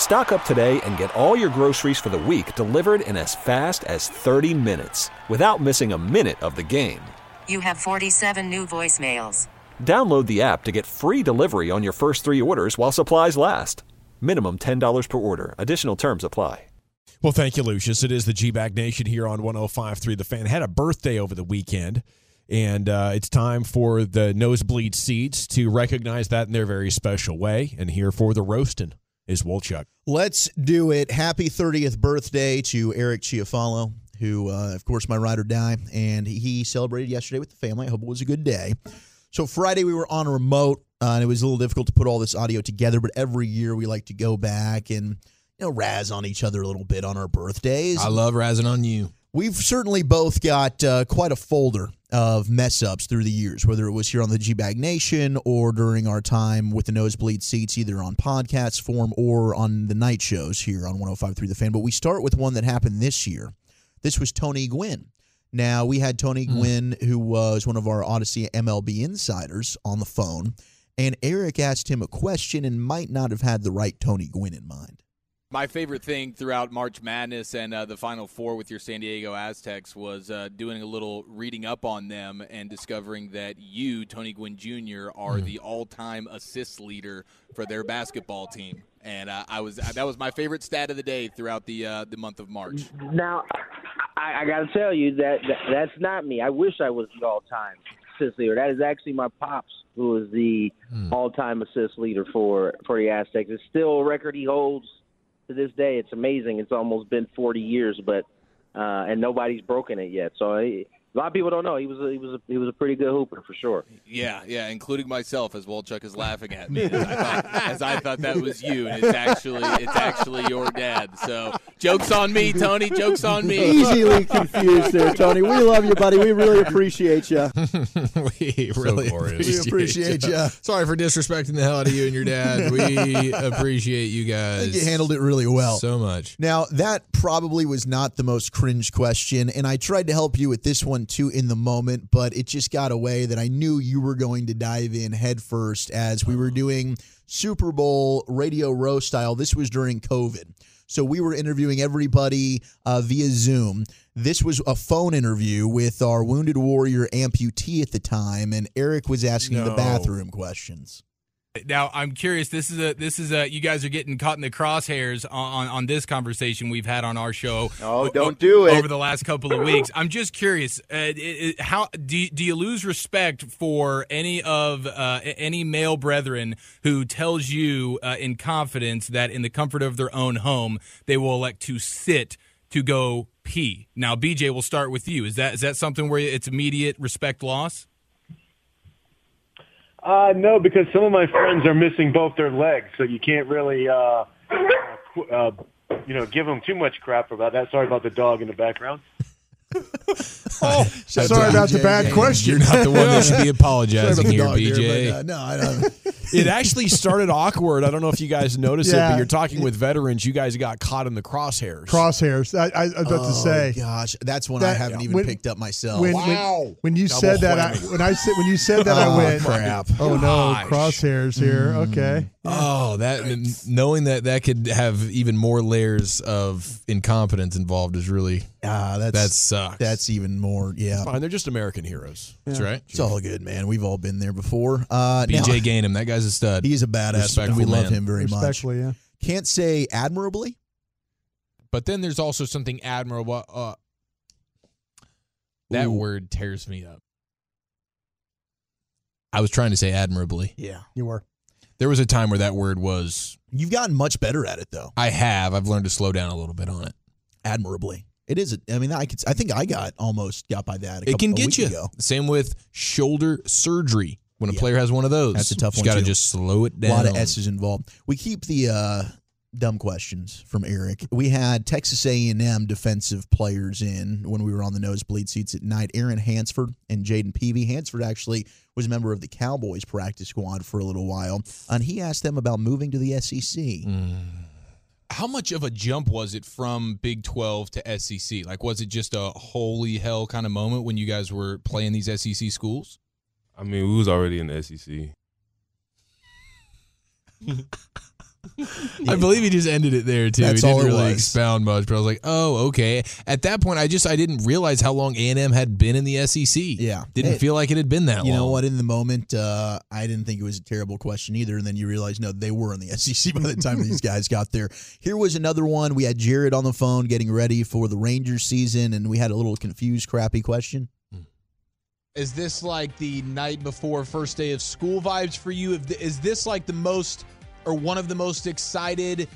Stock up today and get all your groceries for the week delivered in as fast as 30 minutes without missing a minute of the game. You have 47 new voicemails. Download the app to get free delivery on your first three orders while supplies last. Minimum $10 per order. Additional terms apply. Well, thank you, Lucius. It is the G Bag Nation here on 105.3 The Fan. Had a birthday over the weekend, and uh, it's time for the nosebleed seats to recognize that in their very special way. And here for the roasting is Wolchuk. Let's do it. Happy 30th birthday to Eric Chiofalo, who, uh, of course, my ride or die, and he celebrated yesterday with the family. I hope it was a good day. So Friday we were on a remote, uh, and it was a little difficult to put all this audio together. But every year we like to go back and you know razz on each other a little bit on our birthdays. I love razzing on you. We've certainly both got uh, quite a folder of mess ups through the years, whether it was here on the G Bag Nation or during our time with the Nosebleed Seats, either on podcast form or on the night shows here on 105.3 The Fan. But we start with one that happened this year. This was Tony Gwynn. Now, we had Tony Hmm. Gwynn, who was one of our Audacy MLB insiders, on the phone. And Eric asked him a question and might not have had the right Tony Gwynn in mind. My favorite thing throughout March Madness and uh, the Final Four with your San Diego Aztecs was uh, doing a little reading up on them and discovering that you, Tony Gwynn Jr., are the all-time assist leader for their basketball team. And uh, I was that was my favorite stat of the day throughout the uh, the month of March. Now, I, I got to tell you that, that that's not me. I wish I was the all-time assist leader. That is actually my pops, who is the all-time assist leader for for the Aztecs. It's still a record he holds to this day. It's amazing. It's almost been 40 years, but uh, and nobody's broken it yet. So I, a lot of people don't know he was a, he was a, he was a pretty good hooper for sure. Yeah, yeah, including myself as Wolchuk is laughing at me as I thought, as I thought that was you, and it's actually it's actually your dad. So jokes on me, Tony. Jokes on me. Easily confused there, Tony. We love you, buddy. We really appreciate you. we really glorious. We appreciate you. ya. Sorry for disrespecting the hell out of you and your dad. We appreciate you I guys. think you handled it really well. so much. Now, that probably was not the most cringe question, and I tried to help you with this one too in the moment, but it just got away that I knew you were going to dive in headfirst as we were uh-huh. doing Super Bowl radio row style. This was during COVID. So we were interviewing everybody uh, via Zoom. This was a phone interview with our wounded warrior amputee at the time, and Eric was asking the bathroom questions. Now I'm curious. This is a this is a you guys are getting caught in the crosshairs on on, on this conversation we've had on our show. Oh, don't do it. over the last couple of weeks. I'm just curious. Uh, it, it- how do you, do you lose respect for any of uh, any male brethren who tells you uh, in confidence that in the comfort of their own home they will elect to sit to go pee? Now, BJ, we'll start with you. Is that is that something where it's immediate respect loss? Uh, no, because some of my friends are missing both their legs, so you can't really, uh, uh, you know, give them too much crap about that. Sorry about the dog in the background. Oh, sorry about the bad question. You're not the one that should be apologizing here, about the dog BJ. there, but, uh, no, I don't. It actually started awkward. I don't know if you guys noticed it, but you're talking with veterans. You guys got caught in the crosshairs. Crosshairs. I, I, I was about to say. Oh, gosh, that's one I haven't even when- picked up myself. When, when, when you said that, I, when I said when you said that, I Oh, went, crap. Oh no, Gosh. crosshairs here. Okay, Oh, that knowing that that could have even more layers of incompetence involved is really Ah, that's that sucks. that's even more. Yeah, Fine, they're just American heroes. that's right. it's all good, man. We've all been there before. Uh, BJ now, Gainham, that guy's a stud. he's a badass, and Respectful we love man. him very much. respectfully, yeah. Can't say admirably. But then there's also something admirable. Uh, that Ooh. word tears me up. I was trying to say admirably. Yeah, You were. There was a time where that word was. you've gotten much better at it though. I have. I've learned to slow down a little bit on it. Admirably, It is. I mean, I could. I think I got almost got by that. A it couple, can get you. Ago. Same with shoulder surgery. When a Yeah. player has one of those, That's a tough you one, You got to just slow it down. A lot of S's involved. We keep the uh, dumb questions from Eric. We had Texas A&M defensive players in when we were on the nosebleed seats at night. Aaron Hansford and Jayden Peevy. Hansford actually was a member of the Cowboys practice squad for a little while, and he asked them about moving to the SEC. Mm. How much of a jump was it from Big 12 to SEC? Like, was it just a holy hell kind of moment when you guys were playing these SEC schools? I mean, we was already in the SEC. I believe he just ended it there too. That's he didn't all really was. expound much, but I was like, oh, okay. At that point, I just I didn't realize how long A and M had been in the SEC. Yeah. didn't Hey, feel like it had been that You long. You know what? In the moment, uh, I didn't think it was a terrible question either. And then you realize, no, they were in the SEC by the time these guys got there. Here was another one. We had Jared on the phone getting ready for the Rangers season, and we had a little confused, crappy question. Is this like the night before first day of school vibes for you? Is this like the most or one of the most excited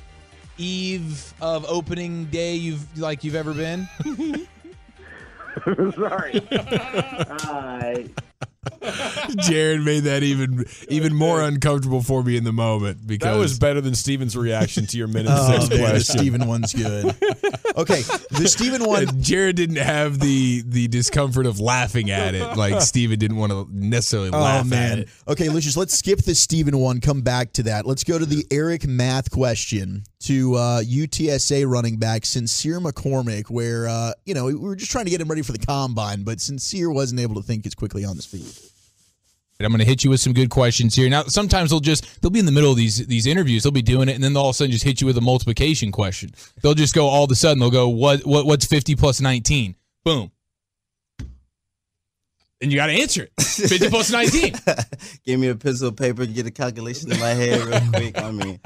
eve of opening day you've like you've ever been? Sorry. uh, Jared made that even even more uncomfortable for me in the moment because That was better than Steven's reaction to your minute Oh, six man, the question. Steven one's good. Okay, the Steven one. Jared didn't have the the discomfort of laughing at it like Steven didn't want to necessarily Oh laugh at Oh man. it. Okay, Lucius, let's skip the Steven one. Come back to that. Let's go to the Eric math question to uh, UTSA running back Sincere McCormick, where uh, you know we were just trying to get him ready for the combine, but Sincere wasn't able to think as quickly on his feet. And I'm going to hit you with some good questions here. Now, sometimes they'll just they'll be in the middle of these these interviews. They'll be doing it, and then they'll all of a sudden just hit you with a multiplication question. They'll just go all of a sudden. They'll go what what what's 50 plus 19? Boom. And you got to answer it. 50 plus 19. Give me a pencil, paper, get a calculation in my head real quick. I mean,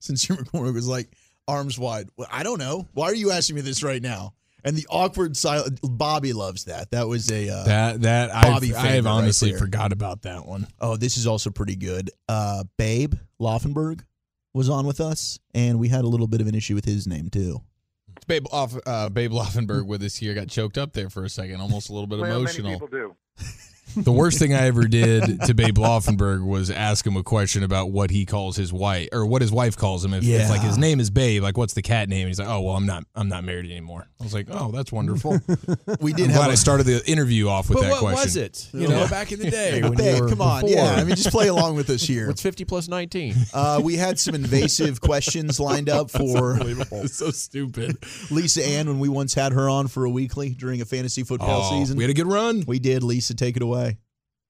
Sincere McCormick was like arms wide. Well, I don't know. Why are you asking me this right now? And the awkward silence. Bobby loves that. That was a uh, That that Bobby I've, I have favorite right honestly forgot about that one. Oh, this is also pretty good. Uh, Babe Laufenberg was on with us, and we had a little bit of an issue with his name too. It's Babe, off, uh, Babe Laufenberg with us here. Got choked up there for a second, almost a little bit emotional. People do. The worst thing I ever did to Babe Laufenberg was ask him a question about what he calls his wife or what his wife calls him. If, if like his name is Babe, like what's the cat name? He's like, oh well, I'm not, I'm not married anymore. I was like, oh, that's wonderful. We did I'm have glad a- I started the interview off with But that what question. What was it? You know, back in the day when Babe, you were come on, before. yeah. I mean, just play along with us here. What's 50 plus 19? Uh, we had some invasive questions lined up for It's so stupid. Lisa Ann when we once had her on for a weekly during a fantasy football Oh, season. we had a good run. We did. Lisa, take it away.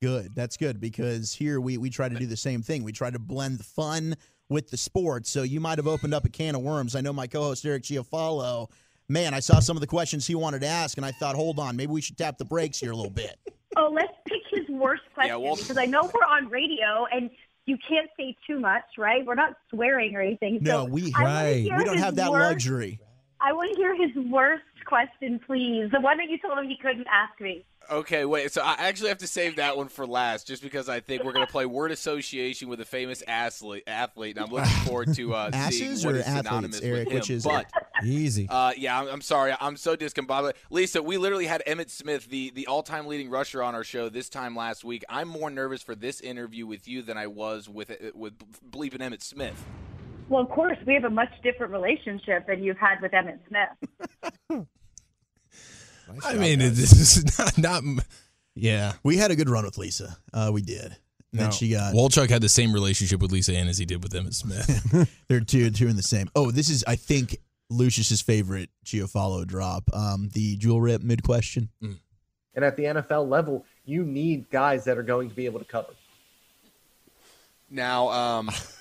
Good. That's good because here we, we try to do the same thing. We try to blend the fun with the sports. So you might have opened up a can of worms. I know my co host, Eric Chiofalo, man, I saw some of the questions he wanted to ask, and I thought, hold on, maybe we should tap the brakes here a little bit. Oh, let's pick his worst question well- because I know we're on radio and you can't say too much, right? We're not swearing or anything. No, so we I wanna we don't have that worst- luxury. I want to hear his worst question, please. The one that you told him he couldn't ask me. Okay, wait. So I actually have to save that one for last, just because I think we're going to play word association with a famous athlete. Athlete, and I'm looking forward to uh, seeing Asses what or is synonymous Eric? with him. Which is but Easy. uh, yeah, I'm, I'm sorry. I'm so discombobulated. Lisa, we literally had Emmitt Smith, the the all time leading rusher, on our show this time last week. I'm more nervous for this interview with you than I was with with bleeping Emmitt Smith. Well, of course, we have a much different relationship than you've had with Emmitt Smith. I mean, it- this is not, not yeah. We had a good run with Lisa. Uh, we did. And then she got Walchuk had the same relationship with Lisa Ann as he did with Emmitt Smith. They're two two in the same. Oh, this is I think Lucius's favorite Chiofalo drop. Um, the jewel rip mid question. And at the NFL level, you need guys that are going to be able to cover. Now, um,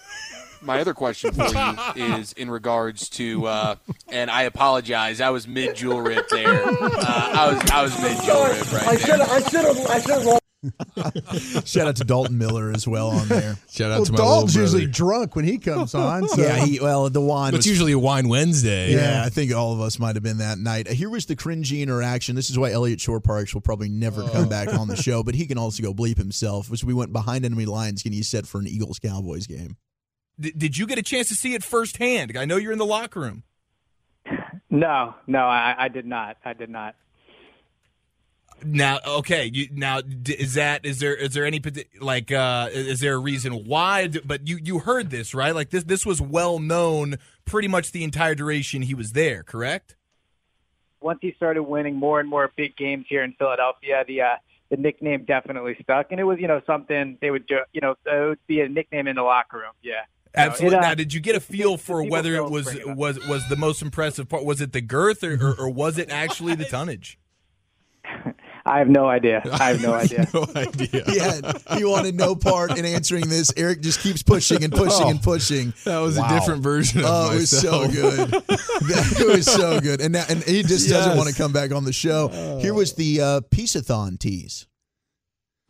my other question for you is in regards to, uh, and I apologize, I was mid jewel rip there. Uh, I was I was mid jewel rip right I should have. I should have. I should have rolled. Shout out to Dalton Miller as well on there. Shout out Well, to my Dalton's usually drunk when he comes on. So. Yeah, he well the wine. It's was- usually a wine Wednesday. Yeah, I think all of us might have been that night. Here was the cringy interaction. This is why Elliott Shorr-Parks will probably never come back on the show, but he can also go bleep himself. Was we went behind enemy lines getting you set for an Eagles Cowboys game. D- did you get a chance to see it firsthand? I know you're in the locker room. No, no, I, I did not. I did not. Now, okay, you, now is that is there is there any like uh is there a reason why? But you you heard this right? Like this this was well known pretty much the entire duration he was there, correct? once he started winning more and more big games here in Philadelphia, the uh, the nickname definitely stuck, and it was you know something they would do, you know it would be a nickname in the locker room. Yeah, Absolutely. it, uh, now, did you get a feel for whether it was it was was the most impressive part? Was it the girth or, or, or was it actually the tonnage? I have no idea. I have no idea. no idea. Yeah, he wanted no part in answering this. Eric just keeps pushing and pushing Oh, and pushing. That was a different version of Oh, it was so myself. good. it was so good. And now, and he just doesn't want to come back on the show. Here was the uh, Peaceathon tease.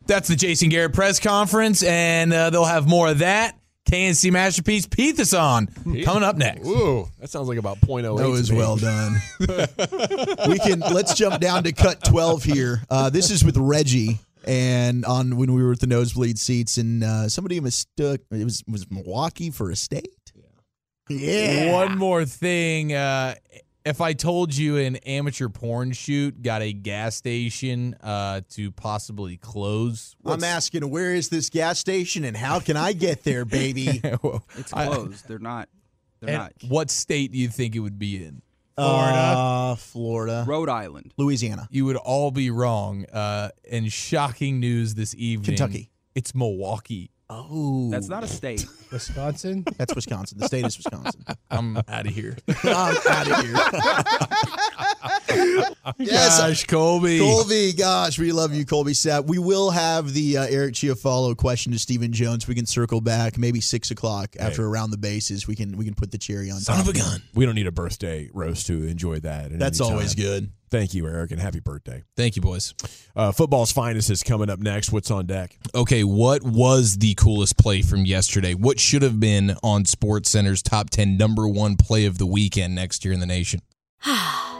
That's the Jason Garrett press conference, and uh, they'll have more of that. KNC Masterpiece Peathathon coming up next. Ooh, that sounds like about .08. That was to me. well done. we can let's jump down to cut twelve here. Uh, this is with Reggie, and on when we were at the nosebleed seats, and uh, somebody mistook it was was Milwaukee for a state. Yeah. One more thing. Uh, if I told you an amateur porn shoot got a gas station uh, to possibly close, I'm asking, where is this gas station, and how can I get there, baby? It's I- closed. they're not. They're not. what state do you think it would be in? Uh, Florida, Rhode Island. Louisiana. You would all be wrong. Uh, and shocking news this evening Kentucky. It's Milwaukee. Oh, That's not a state. Wisconsin. That's Wisconsin. The state is Wisconsin. I'm out of here. I'm out of here. yes, Gosh, Colby. Colby, gosh, we love you, Colby Sapp. We will have the uh, Eric Chiofalo question to Stephen Jones. We can circle back maybe six o'clock after around the bases. We can we can put the cherry on. Son top of a gun. We don't need a birthday roast to enjoy that. at That's always good. Thank you, Eric, and happy birthday. Thank you, boys. Uh, football's finest is coming up next. What's on deck? Okay, what was the coolest play from yesterday? What should have been on Sports Center's top 10 number one play of the weekend next year in the nation?